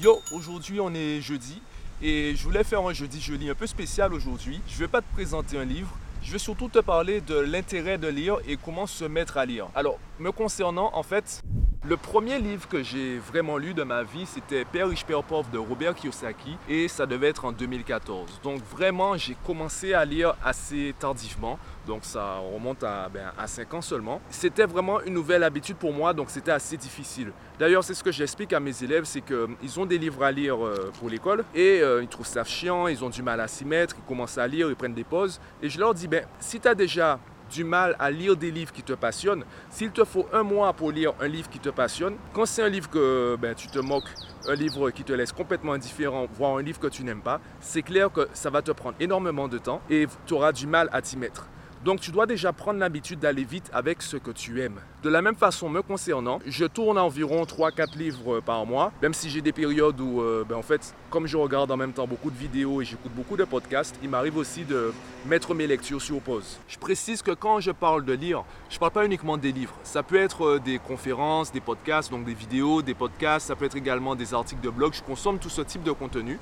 Yo, aujourd'hui on est jeudi et je voulais faire un jeudi joli un peu spécial aujourd'hui. Je vais pas te présenter un livre, je vais surtout te parler de l'intérêt de lire et comment se mettre à lire. Alors, me concernant, en fait, le premier livre que j'ai vraiment lu de ma vie, c'était Père riche, Père pauvre de Robert Kiyosaki et ça devait être en 2014. Donc vraiment, j'ai commencé à lire assez tardivement. Donc ça remonte à, ben, à 5 ans seulement. C'était vraiment une nouvelle habitude pour moi, donc c'était assez difficile. D'ailleurs, c'est ce que j'explique à mes élèves, c'est qu'ils ont des livres à lire euh, pour l'école et euh, ils trouvent ça chiant, ils ont du mal à s'y mettre, ils commencent à lire, ils prennent des pauses. Et je leur dis, ben, si tu déjà du mal à lire des livres qui te passionnent, s'il te faut un mois pour lire un livre qui te passionne, quand c'est un livre que ben, tu te moques, un livre qui te laisse complètement indifférent, voire un livre que tu n'aimes pas, c'est clair que ça va te prendre énormément de temps et tu auras du mal à t'y mettre. Donc tu dois déjà prendre l'habitude d'aller vite avec ce que tu aimes. De la même façon, me concernant, je tourne environ 3-4 livres par mois, même si j'ai des périodes où, euh, ben, en fait, comme je regarde en même temps beaucoup de vidéos et j'écoute beaucoup de podcasts, il m'arrive aussi de mettre mes lectures sur pause. Je précise que quand je parle de lire, je ne parle pas uniquement des livres. Ça peut être euh, des conférences, des podcasts, donc des vidéos, des podcasts, ça peut être également des articles de blog. Je consomme tout ce type de contenu.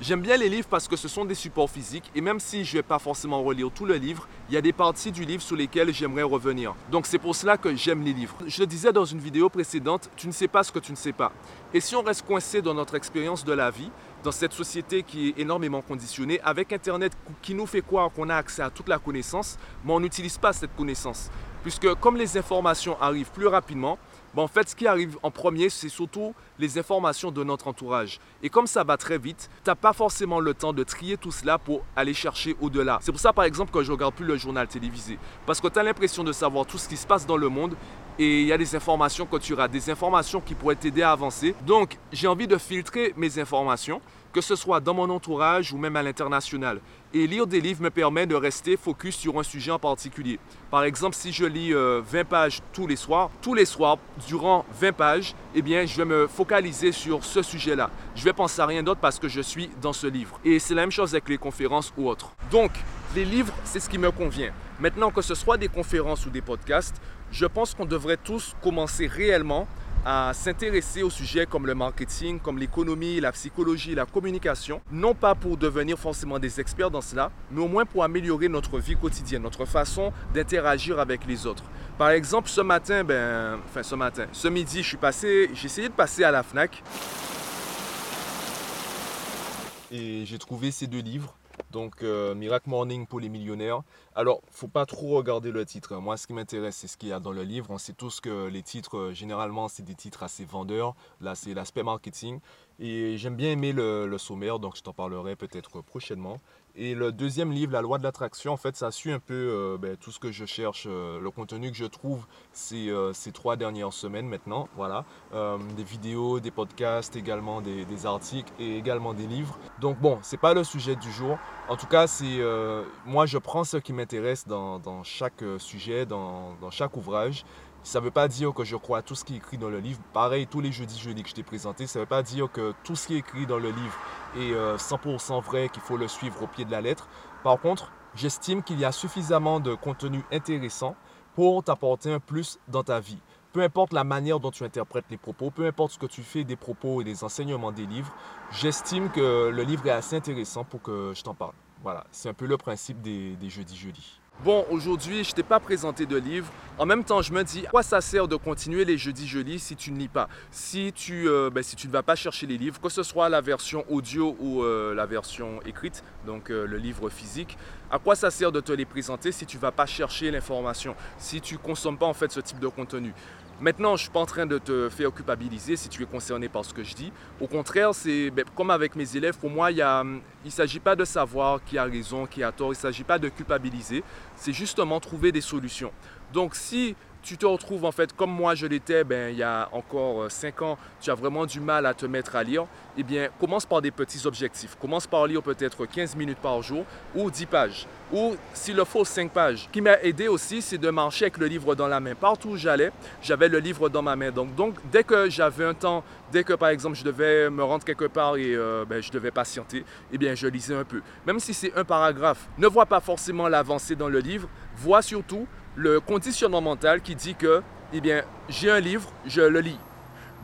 J'aime bien les livres parce que ce sont des supports physiques et même si je ne vais pas forcément relire tout le livre, il y a des parties du livre sur lesquelles j'aimerais revenir. Donc c'est pour cela que j'aime les livres. Je le disais dans une vidéo précédente, tu ne sais pas ce que tu ne sais pas. Et si on reste coincé dans notre expérience de la vie, dans cette société qui est énormément conditionnée, avec Internet qui nous fait croire qu'on a accès à toute la connaissance, mais on n'utilise pas cette connaissance. Puisque comme les informations arrivent plus rapidement, en fait, ce qui arrive en premier, c'est surtout les informations de notre entourage. Et comme ça va très vite, tu n'as pas forcément le temps de trier tout cela pour aller chercher au-delà. C'est pour ça, par exemple, que je regarde plus le journal télévisé. Parce que tu as l'impression de savoir tout ce qui se passe dans le monde et il y a des informations que tu rates, des informations qui pourraient t'aider à avancer. Donc, j'ai envie de filtrer mes informations que ce soit dans mon entourage ou même à l'international. Et lire des livres me permet de rester focus sur un sujet en particulier. Par exemple, si je lis 20 euh, pages tous les soirs, tous les soirs, durant 20 pages, eh bien, je vais me focaliser sur ce sujet-là. Je vais penser à rien d'autre parce que je suis dans ce livre. Et c'est la même chose avec les conférences ou autres. Donc, les livres, c'est ce qui me convient. Maintenant, que ce soit des conférences ou des podcasts, je pense qu'on devrait tous commencer réellement à s'intéresser aux sujets comme le marketing, comme l'économie, la psychologie, la communication, non pas pour devenir forcément des experts dans cela, mais au moins pour améliorer notre vie quotidienne, notre façon d'interagir avec les autres. Par exemple, ce matin, ben, enfin ce matin, ce midi, je suis passé, j'ai essayé de passer à la Fnac et j'ai trouvé ces deux livres donc, euh, Miracle Morning pour les millionnaires. Alors, faut pas trop regarder le titre. Moi, ce qui m'intéresse, c'est ce qu'il y a dans le livre. On sait tous que les titres, euh, généralement, c'est des titres assez vendeurs. Là, c'est l'aspect marketing. Et j'aime bien aimer le, sommaire, donc je t'en parlerai peut-être prochainement. Et le deuxième livre, La loi de l'attraction, en fait, ça suit un peu euh, ben, tout ce que je cherche, euh, le contenu que je trouve ces, euh, ces trois dernières semaines maintenant. Voilà, des vidéos, des podcasts, également des, articles et également des livres. Donc bon, c'est pas le sujet du jour. En tout cas, c'est moi, je prends ce qui m'intéresse dans, chaque sujet, dans, dans chaque ouvrage. Ça ne veut pas dire que je crois à tout ce qui est écrit dans le livre. Pareil, tous les jeudis, jeudis que je t'ai présenté, ça ne veut pas dire que tout ce qui est écrit dans le livre est 100% euh, vrai, qu'il faut le suivre au pied de la lettre. Par contre, j'estime qu'il y a suffisamment de contenu intéressant pour t'apporter un plus dans ta vie. Peu importe la manière dont tu interprètes les propos, peu importe ce que tu fais des propos et des enseignements des livres, j'estime que le livre est assez intéressant pour que je t'en parle. Voilà, c'est un peu le principe des, des jeudis jeudis. Bon, aujourd'hui, je t'ai pas présenté de livre. En même temps, je me dis, à quoi ça sert de continuer les jeudis jeudis si tu ne lis pas? Si tu, euh, ben, si tu ne vas pas chercher les livres, que ce soit la version audio ou euh, la version écrite, donc euh, le livre physique, à quoi ça sert de te les présenter si tu vas pas chercher l'information, si tu consommes pas en fait ce type de contenu? Maintenant, je suis pas en train de te faire culpabiliser si tu es concerné par ce que je dis. Au contraire, c'est ben, comme avec mes élèves, pour moi, il ne s'agit pas de savoir qui a raison, qui a tort, il ne s'agit pas de culpabiliser, c'est justement trouver des solutions. Donc si tu te retrouves en fait comme moi je l'étais ben, il y a encore 5 euh, ans, tu as vraiment du mal à te mettre à lire, eh bien commence par des petits objectifs. Commence par lire peut-être 15 minutes par jour ou 10 pages ou s'il le faut 5 pages. Ce qui m'a aidé aussi, c'est de marcher avec le livre dans la main. Partout où j'allais, j'avais le livre dans ma main. Donc, dès que j'avais un temps, dès que par exemple je devais me rendre quelque part et euh, ben, je devais patienter, eh bien je lisais un peu. Même si c'est un paragraphe, ne vois pas forcément l'avancée dans le livre, vois surtout le conditionnement mental qui dit que eh bien, j'ai un livre, je le lis.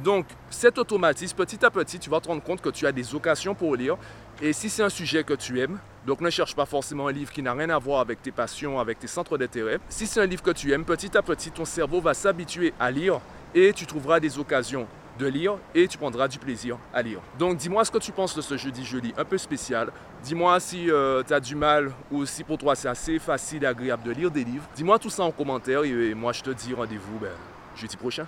Donc, cet automatisme, petit à petit, tu vas te rendre compte que tu as des occasions pour lire. Et si c'est un sujet que tu aimes, donc ne cherche pas forcément un livre qui n'a rien à voir avec tes passions, avec tes centres d'intérêt. Si c'est un livre que tu aimes, petit à petit, ton cerveau va s'habituer à lire et tu trouveras des occasions de lire et tu prendras du plaisir à lire. Donc dis-moi ce que tu penses de ce jeudi jeudi un peu spécial. Dis-moi si euh, tu as du mal ou si pour toi c'est assez facile et agréable de lire des livres. Dis-moi tout ça en commentaire et moi je te dis rendez-vous ben, jeudi prochain.